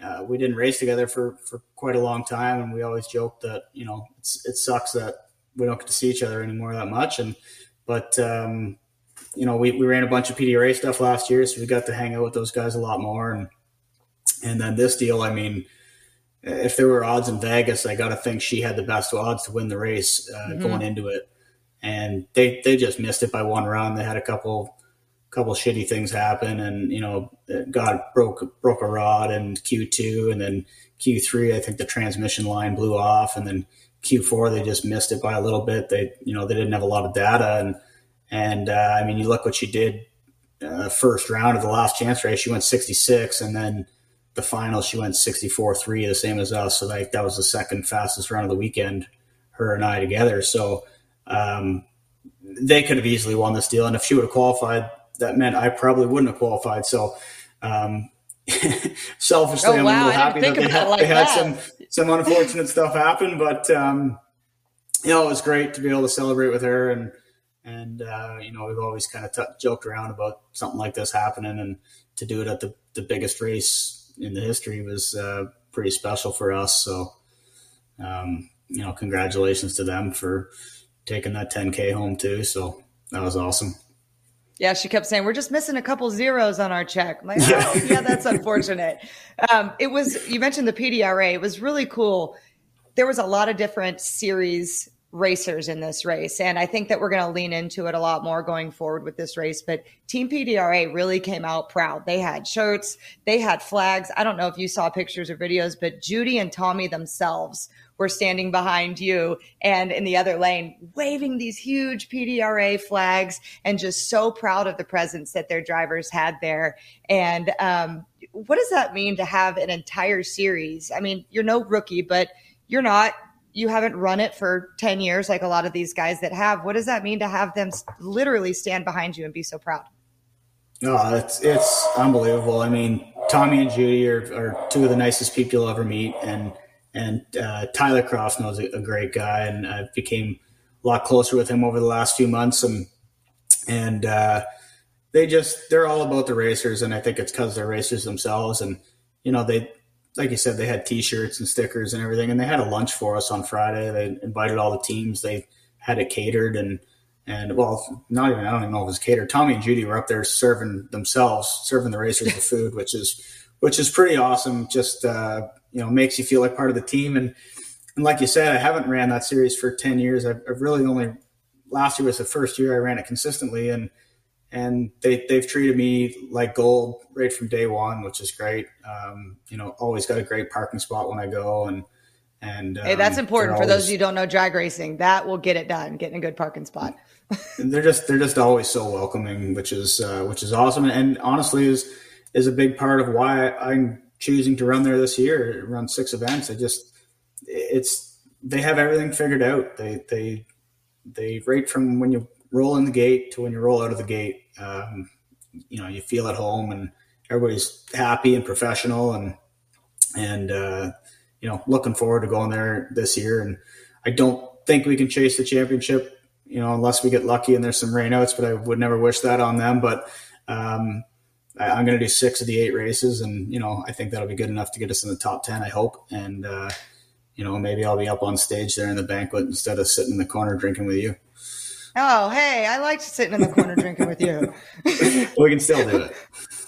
uh, we didn't race together for, for quite a long time, and we always joked that you know it sucks that we don't get to see each other anymore that much. And but um, you know we, we ran a bunch of PDRA stuff last year, so we got to hang out with those guys a lot more. And and then this deal, I mean, if there were odds in Vegas, I got to think she had the best odds to win the race uh, mm-hmm. going into it. And they they just missed it by one round. They had a couple couple shitty things happen, and you know, God broke broke a rod in Q two, and then Q three, I think the transmission line blew off, and then Q four they just missed it by a little bit. They you know they didn't have a lot of data, and and uh, I mean you look what she did uh, first round of the last chance race, she went sixty six, and then the final she went 64 3 the same as us. So like that was the second fastest run of the weekend her and i together. So um, they could have easily won this deal. And if she would have qualified that meant I probably wouldn't have qualified. So, um, selfishly,
oh,
I'm
wow.
a little happy that they, had,
like
they had
some
some unfortunate stuff happen, but um, you know, it was great to be able to celebrate with her. And and uh, you know, we've always kind of t- joked around about something like this happening, and to do it at the the biggest race in the history was uh, pretty special for us. So, um, you know, congratulations to them for taking that 10k home too. So that was awesome.
Yeah, she kept saying, We're just missing a couple zeros on our check. I'm like, oh, yeah, that's unfortunate. Um, it was, you mentioned the PDRA. It was really cool. There was a lot of different series racers in this race. And I think that we're going to lean into it a lot more going forward with this race. But Team PDRA really came out proud. They had shirts, they had flags. I don't know if you saw pictures or videos, but Judy and Tommy themselves were standing behind you and in the other lane, waving these huge PDRA flags and just so proud of the presence that their drivers had there. And um, what does that mean to have an entire series? I mean, you're no rookie, but you're not. You haven't run it for 10 years like a lot of these guys that have. What does that mean to have them literally stand behind you and be so proud?
No, oh, it's it's unbelievable. I mean, Tommy and Judy are, are two of the nicest people you'll ever meet, and and uh, Tyler Crossnoe a, a, great guy, and I became a lot closer with him over the last few months. And and uh, they just they're all about the racers, and I think it's because they're racers themselves. And you know they like you said they had T-shirts and stickers and everything, and they had a lunch for us on Friday. They invited all the teams. They had it catered and. And well, not even I don't even know if it was catered. Tommy and Judy were up there serving themselves, serving the racers the food, which is which is pretty awesome. Just uh, you know makes you feel like part of the team. And and like you said, I haven't ran that series for ten years. I've, I've really only last year was the first year I ran it consistently, and and they they've treated me like gold right from day one, which is great. Um, you know, always got a great parking spot when I go, and and
um, hey, that's um, important for always, those of you who don't know drag racing. That will get it done, getting a good parking spot.
they're just they're just always so welcoming, which is uh, which is awesome, and honestly is is a big part of why I'm choosing to run there this year, run six events. I just it's they have everything figured out. They they they rate from when you roll in the gate to when you roll out of the gate. Um, you know, you feel at home and everybody's happy and professional and and uh, you know looking forward to going there this year. And I don't think we can chase the championship, you know, unless we get lucky and there's some rainouts. But I would never wish that on them. But um, I'm going to do six of the eight races, and you know I think that'll be good enough to get us in the top ten. I hope, and uh, you know maybe I'll be up on stage there in the banquet instead of sitting in the corner drinking with you.
Oh, hey, I liked sitting in the corner drinking with you.
we can still do it.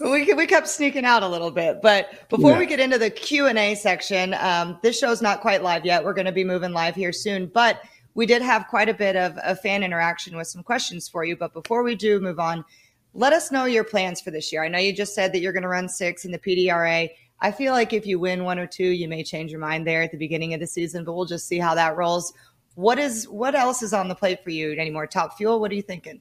We, we kept sneaking out a little bit, but before yeah. we get into the Q and A section, um, this show's not quite live yet. We're going to be moving live here soon, but we did have quite a bit of, of fan interaction with some questions for you. But before we do move on, let us know your plans for this year. I know you just said that you're going to run six in the PDRA. I feel like if you win one or two, you may change your mind there at the beginning of the season, but we'll just see how that rolls. What is what else is on the plate for you anymore? Top fuel? What are you thinking?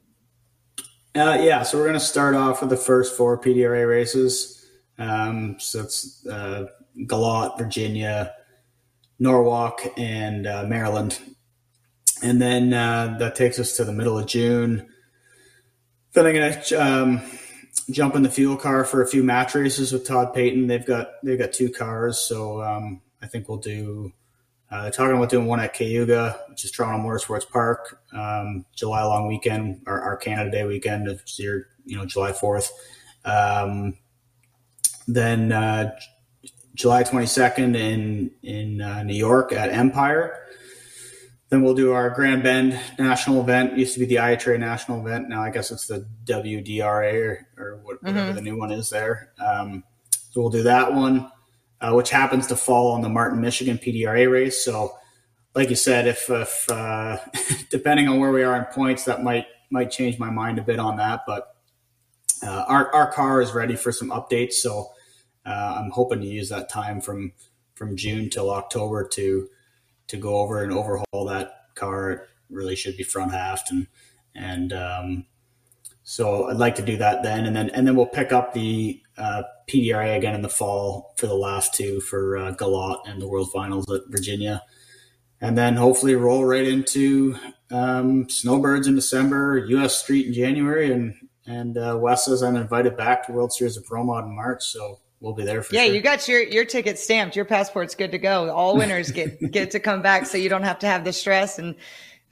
Uh, yeah, so we're going to start off with the first four PDRA races. Um, so it's uh, Galot, Virginia, Norwalk, and uh, Maryland, and then uh, that takes us to the middle of June. Then I'm going to um, jump in the fuel car for a few match races with Todd Paton. They've got they've got two cars, so um, I think we'll do uh, talking about doing one at Cayuga, which is Toronto Motorsports Park, um, July long weekend, or our Canada Day weekend, it's your, you know, July 4th. Um, then uh, July 22nd in, in uh, New York at Empire. Then we'll do our Grand Bend national event. It used to be the IHRA national event. Now I guess it's the WDRA or, or whatever mm-hmm. the new one is there. Um, so we'll do that one uh, which happens to fall on the Martin, Michigan PDRA race. So, like you said, if, if uh, depending on where we are in points, that might might change my mind a bit on that. But uh, our our car is ready for some updates, so uh, I'm hoping to use that time from from June till October to to go over and overhaul that car. It really should be front half and and um, so I'd like to do that then, and then and then we'll pick up the uh, PDRA again in the fall for the last two for uh, Galot and the World Finals at Virginia, and then hopefully roll right into um, Snowbirds in December, U.S. Street in January, and and uh, Wes says I'm invited back to World Series of Pro Mod in March, so we'll be there for
yeah,
sure.
you got your your ticket stamped. Your passport's good to go. All winners get get to come back, so you don't have to have the stress and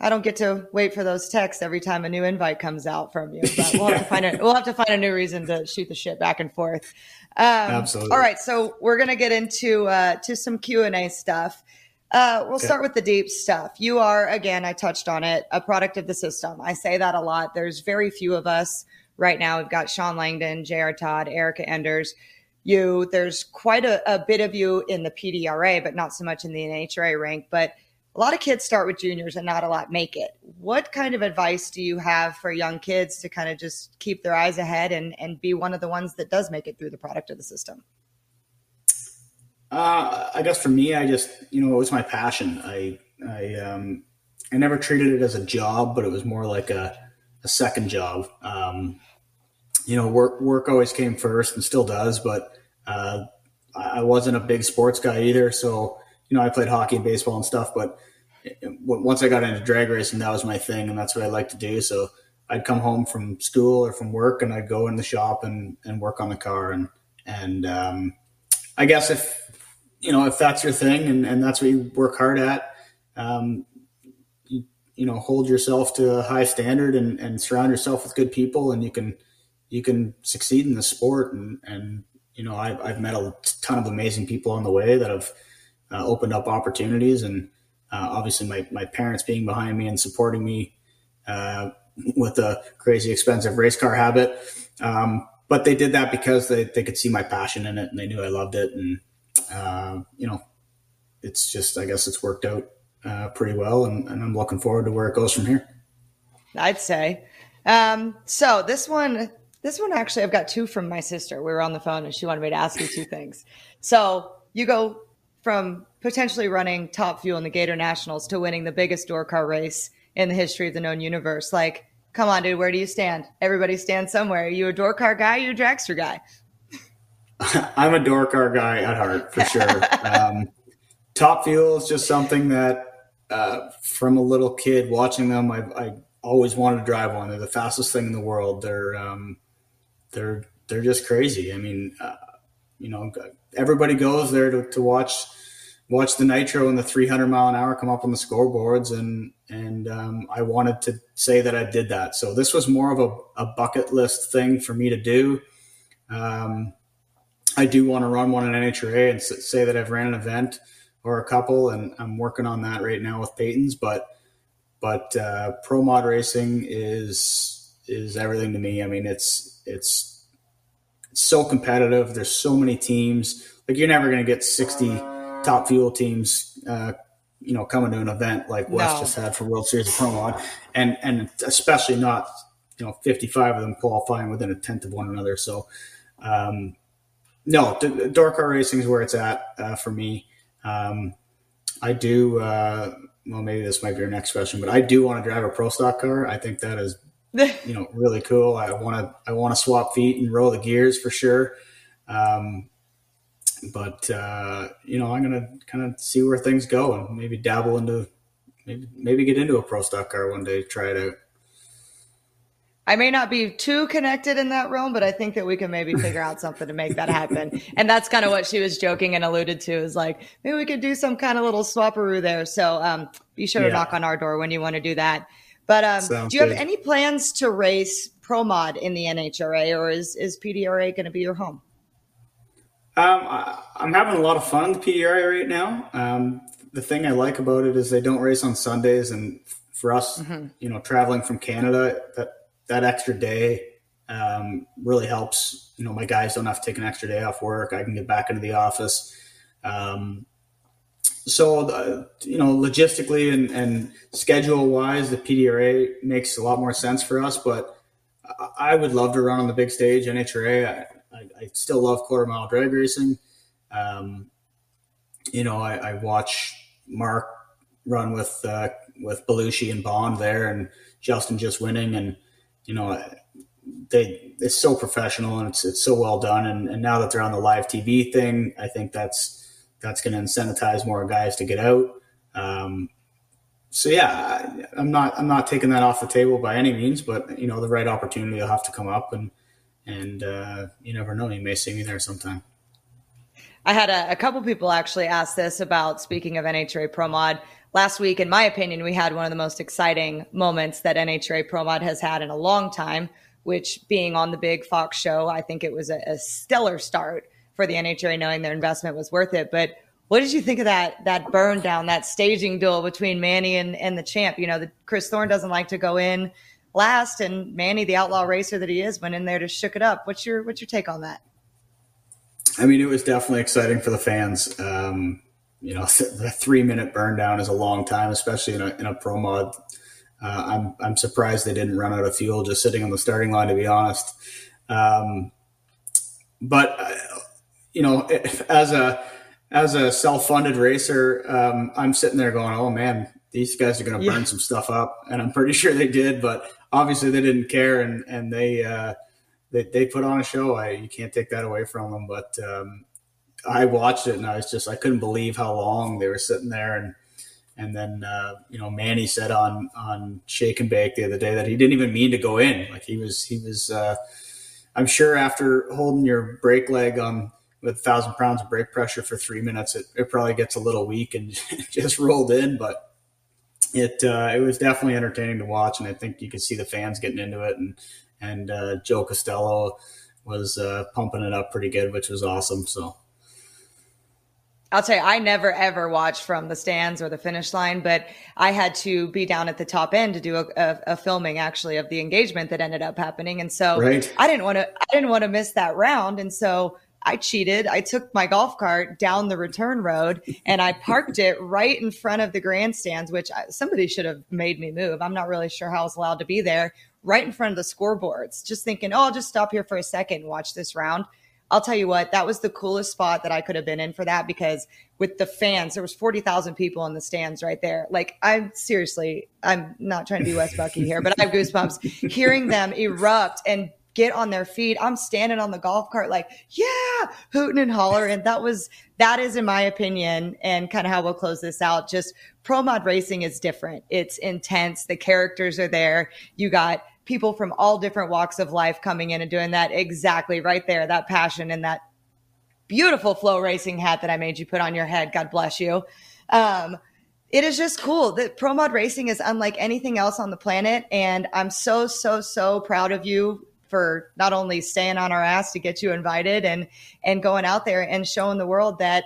I don't get to wait for those texts every time a new invite comes out from you. But we'll have to find a we'll have to find a new reason to shoot the shit back and forth. Um, Absolutely. All right, so we're gonna get into uh, to some Q and A stuff. Uh, we'll start with the deep stuff. You are again, I touched on it, a product of the system. I say that a lot. There's very few of us right now. We've got Shawn Langdon, J.R. Todd, Erica Enders. You, there's quite a, a bit of you in the PDRA, but not so much in the NHRA rank. But a lot of kids start with juniors and not a lot make it. What kind of advice do you have for young kids to kind of just keep their eyes ahead and, and be one of the ones that does make it through the product of the system?
Uh, I guess for me, I just, you know, it was my passion. I, I, um, I never treated it as a job, but it was more like a, a second job. Um, you know, work, work always came first and still does, but, uh, I wasn't a big sports guy either. So, you know, I played hockey and baseball and stuff, but once I got into drag racing, that was my thing, and that's what I like to do. So I'd come home from school or from work, and I'd go in the shop and, and work on the car. And and um, I guess if you know if that's your thing and, and that's what you work hard at, um, you, you know, hold yourself to a high standard and, and surround yourself with good people, and you can you can succeed in the sport. And and you know, I've I've met a ton of amazing people on the way that have uh, opened up opportunities. And uh, obviously, my, my parents being behind me and supporting me uh, with a crazy expensive race car habit. Um, but they did that because they, they could see my passion in it and they knew I loved it. And, uh, you know, it's just, I guess it's worked out uh, pretty well. And, and I'm looking forward to where it goes from here.
I'd say. Um, so this one, this one actually, I've got two from my sister. We were on the phone and she wanted me to ask you two things. So you go from potentially running top fuel in the Gatornationals to winning the biggest door car race in the history of the known universe. Like, come on, dude, where do you stand? Everybody stands somewhere. Are you a door car guy? Are you a dragster guy?
I'm a door car guy at heart for sure. um, top fuel is just something that uh, from a little kid watching them, I, I, always wanted to drive one. They're the fastest thing in the world. They're um, they're they're just crazy. I mean, uh, you know, everybody goes there to, to watch watch the nitro and the 300 mile an hour come up on the scoreboards. And and um, i wanted to say that i did that. So this was more of a, a bucket list thing for me to do. Um, i do want to run one in nhra and say that i've ran an event or a couple and i'm working on that right now with Paton's but but uh, pro mod racing is is everything to me. I mean, it's it's so competitive. There's so many teams. Like you're never going to get 60 top fuel teams, uh, you know, coming to an event like Wes no. just had for World Series of Pro Mod, and and especially not you know 55 of them qualifying within a tenth of one another. So. Um, no, door car racing is where it's at uh, for me. Um, I do. Uh, well, maybe this might be your next question, but I do want to drive a pro stock car. I think that is, you know, really cool. I want to. I want to swap feet and roll the gears for sure. Um, but uh, you know, I'm gonna kind of see where things go and maybe dabble into, maybe maybe get into a pro stock car one day, try it out.
I may not be too connected in that realm, but I think that we can maybe figure out something to make that happen. And that's kind of what she was joking and alluded to is like, maybe we could do some kind of little swapperoo there. So um, be sure yeah. to knock on our door when you want to do that. But um, do you have any plans to race pro mod in the NHRA or is, is PDRA going to be your home?
Um, I, am having a lot of fun with PDRA right now. Um, the thing I like about it is they don't race on Sundays. And for us, mm-hmm. you know, traveling from Canada, that that extra day um, really helps. You know, my guys don't have to take an extra day off work. I can get back into the office. Um, so, the, you know, logistically and, and schedule wise, the PDRA makes a lot more sense for us. But I would love to run on the big stage, NHRA. I, I, I still love quarter mile drag racing. Um, you know, I, I, watch Mark run with uh, with Belushi and Bond there, and Justin just winning, and you know, they it's so professional and it's it's so well done. And, and now that they're on the live TV thing, I think that's that's going to incentivize more guys to get out. Um, so yeah, I'm not I'm not taking that off the table by any means, but you know the right opportunity will have to come up, and and uh, you never know, you may see me there sometime.
I had a, a couple people actually ask this about speaking of NHRA Pro Mod last week, in my opinion, we had one of the most exciting moments that NHRA Pro Mod has had in a long time, which being on the big Fox show, I think it was a, a stellar start for the NHRA knowing their investment was worth it. But what did you think of that that burn down, that staging duel between Manny and, and the champ? You know, the, Kris Thorne doesn't like to go in last, and Manny, the outlaw racer that he is, went in there to shook it up. What's your what's your take on that?
I mean, it was definitely exciting for the fans. Um, you know, the three minute burn down is a long time, especially in a, in a pro mod. Uh, I'm, I'm surprised they didn't run out of fuel just sitting on the starting line, to be honest. Um, but, uh, you know, as a, as a self-funded racer, um, I'm sitting there going, "Oh man, these guys are going to burn yeah. some stuff up," and I'm pretty sure they did. But obviously, they didn't care, and and they uh, they, they put on a show. I you can't take that away from them. But um, I watched it and I was just I couldn't believe how long they were sitting there and and then uh, you know Manny said on on Shake and Bake the other day that he didn't even mean to go in like he was he was uh, I'm sure after holding your brake leg on with a thousand pounds of brake pressure for three minutes it, it probably gets a little weak and just rolled in but it uh, it was definitely entertaining to watch and I think you could see the fans getting into it and and uh, Joe Castello was uh, pumping it up pretty good which was awesome so
I'll tell you, I never ever watched from the stands or the finish line, but I had to be down at the top end to do a, a, a filming actually of the engagement that ended up happening. And so right. I didn't want to, I didn't want to miss that round. And so I cheated. I took my golf cart down the return road and I parked it right in front of the grandstands, which I, somebody should have made me move. I'm not really sure how I was allowed to be there right in front of the scoreboards, just thinking, oh, I'll just stop here for a second and watch this round. I'll tell you what, that was the coolest spot that I could have been in for that because with the fans, there was 40,000 people in the stands right there. Like I'm seriously, I'm not trying to be Wes Bucky here, but I have goosebumps hearing them erupt and get on their feet. I'm standing on the golf cart like, yeah, hooting and hollering. That was, that is in my opinion and kind of how we'll close this out. Just pro mod racing is different. It's intense. The characters are there. You got people from all different walks of life coming in and doing that exactly right there, that passion and that beautiful FloRacing hat that I made you put on your head. God bless you. Um, it is just cool that pro mod racing is unlike anything else on the planet. And I'm so, so, so proud of you for not only staying on our ass to get you invited and, and going out there and showing the world that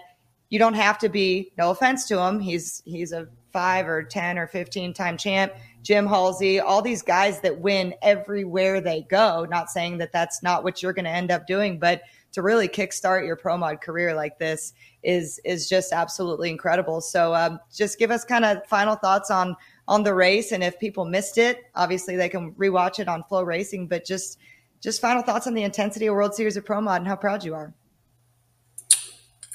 you don't have to be, no offense to him. He's, he's a five or 10 or 15 time champ, Jim Halsey, all these guys that win everywhere they go. Not saying that that's not what you're going to end up doing, but to really kickstart your pro mod career like this is is just absolutely incredible. So um, just give us kind of final thoughts on on the race, and if people missed it, obviously they can rewatch it on FloRacing But just just final thoughts on the intensity of World Series of Pro Mod and how proud you are.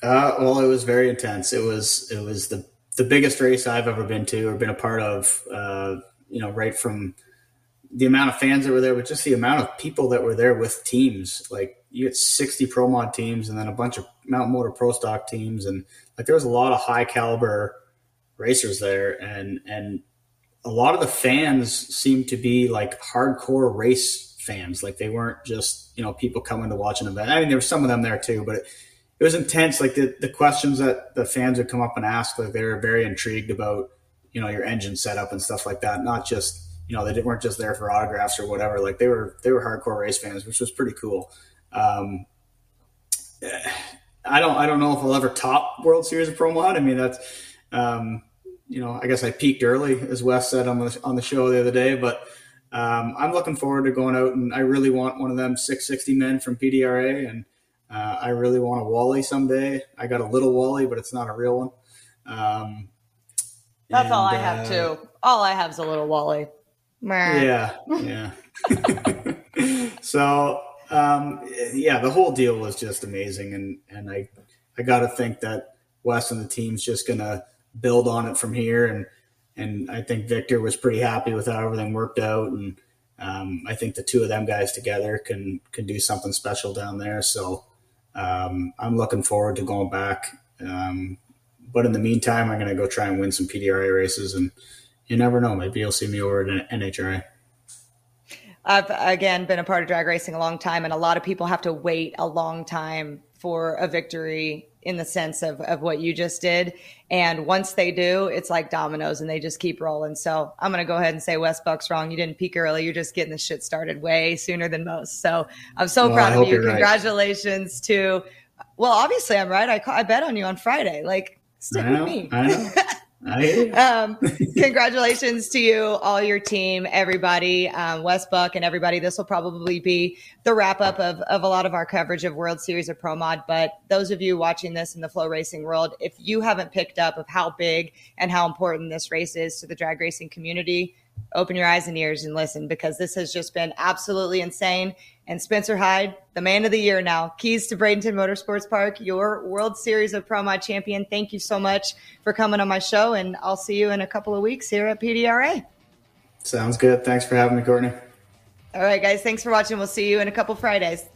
Uh, well, it was very intense. It was it was the the biggest race I've ever been to or been a part of. Uh, you know, right from the amount of fans that were there, but just the amount of people that were there with teams. Like you get 60 pro mod teams and then a bunch of Mountain Motor Pro Stock teams, and like there was a lot of high caliber racers there, and and a lot of the fans seemed to be like hardcore race fans. Like they weren't just you know people coming to watch an event. I mean, there were some of them there too, but. It, it was intense. Like the, the questions that the fans would come up and ask, like they were very intrigued about, you know, your engine setup and stuff like that. Not just, you know, they weren't just there for autographs or whatever. Like they were, they were hardcore race fans, which was pretty cool. Um, I don't, I don't know if I'll ever top World Series of Pro Mod. I mean, that's, um, you know, I guess I peaked early, as Wes said on the on the show the other day. But um, I'm looking forward to going out, and I really want one of them 660 men from PDRA, and uh, I really want a Wally someday. I got a little Wally, but it's not a real one. Um,
That's and, all I have uh, too. All I have is a little Wally.
Yeah, yeah. so um, yeah, the whole deal was just amazing, and and I I got to think that Wes and the team's just gonna build on it from here, and and I think Victor was pretty happy with how everything worked out, and um, I think the two of them guys together can can do something special down there. So um, I'm looking forward to going back. Um, but in the meantime, I'm going to go try and win some PDRA races, and you never know, maybe you'll see me over at NHRA.
I've again been a part of drag racing a long time, and a lot of people have to wait a long time for a victory in the sense of, of what you just did. And once they do, it's like dominoes and they just keep rolling. So I'm going to go ahead and say Wes Buck's wrong. You didn't peak early. You're just getting the shit started way sooner than most. So I'm so well, proud of you. Congratulations right. to, well, obviously I'm right. I, I bet on you on Friday. Like, stick
know,
with me.
um,
congratulations to you, all your team, everybody, um, Wes Buck and everybody. This will probably be the wrap up of, of a lot of our coverage of World Series of Pro Mod. But those of you watching this in the FloRacing world, if you haven't picked up of how big and how important this race is to the drag racing community, open your eyes and ears and listen because this has just been absolutely insane. And Spencer Hyde, the man of the year now, keys to Bradenton Motorsports Park, your World Series of Pro Mod champion. Thank you so much for coming on my show, and I'll see you in a couple of weeks here at PDRA.
Sounds good. Thanks for having me, Courtney.
All right, guys. Thanks for watching. We'll see you in a couple Fridays.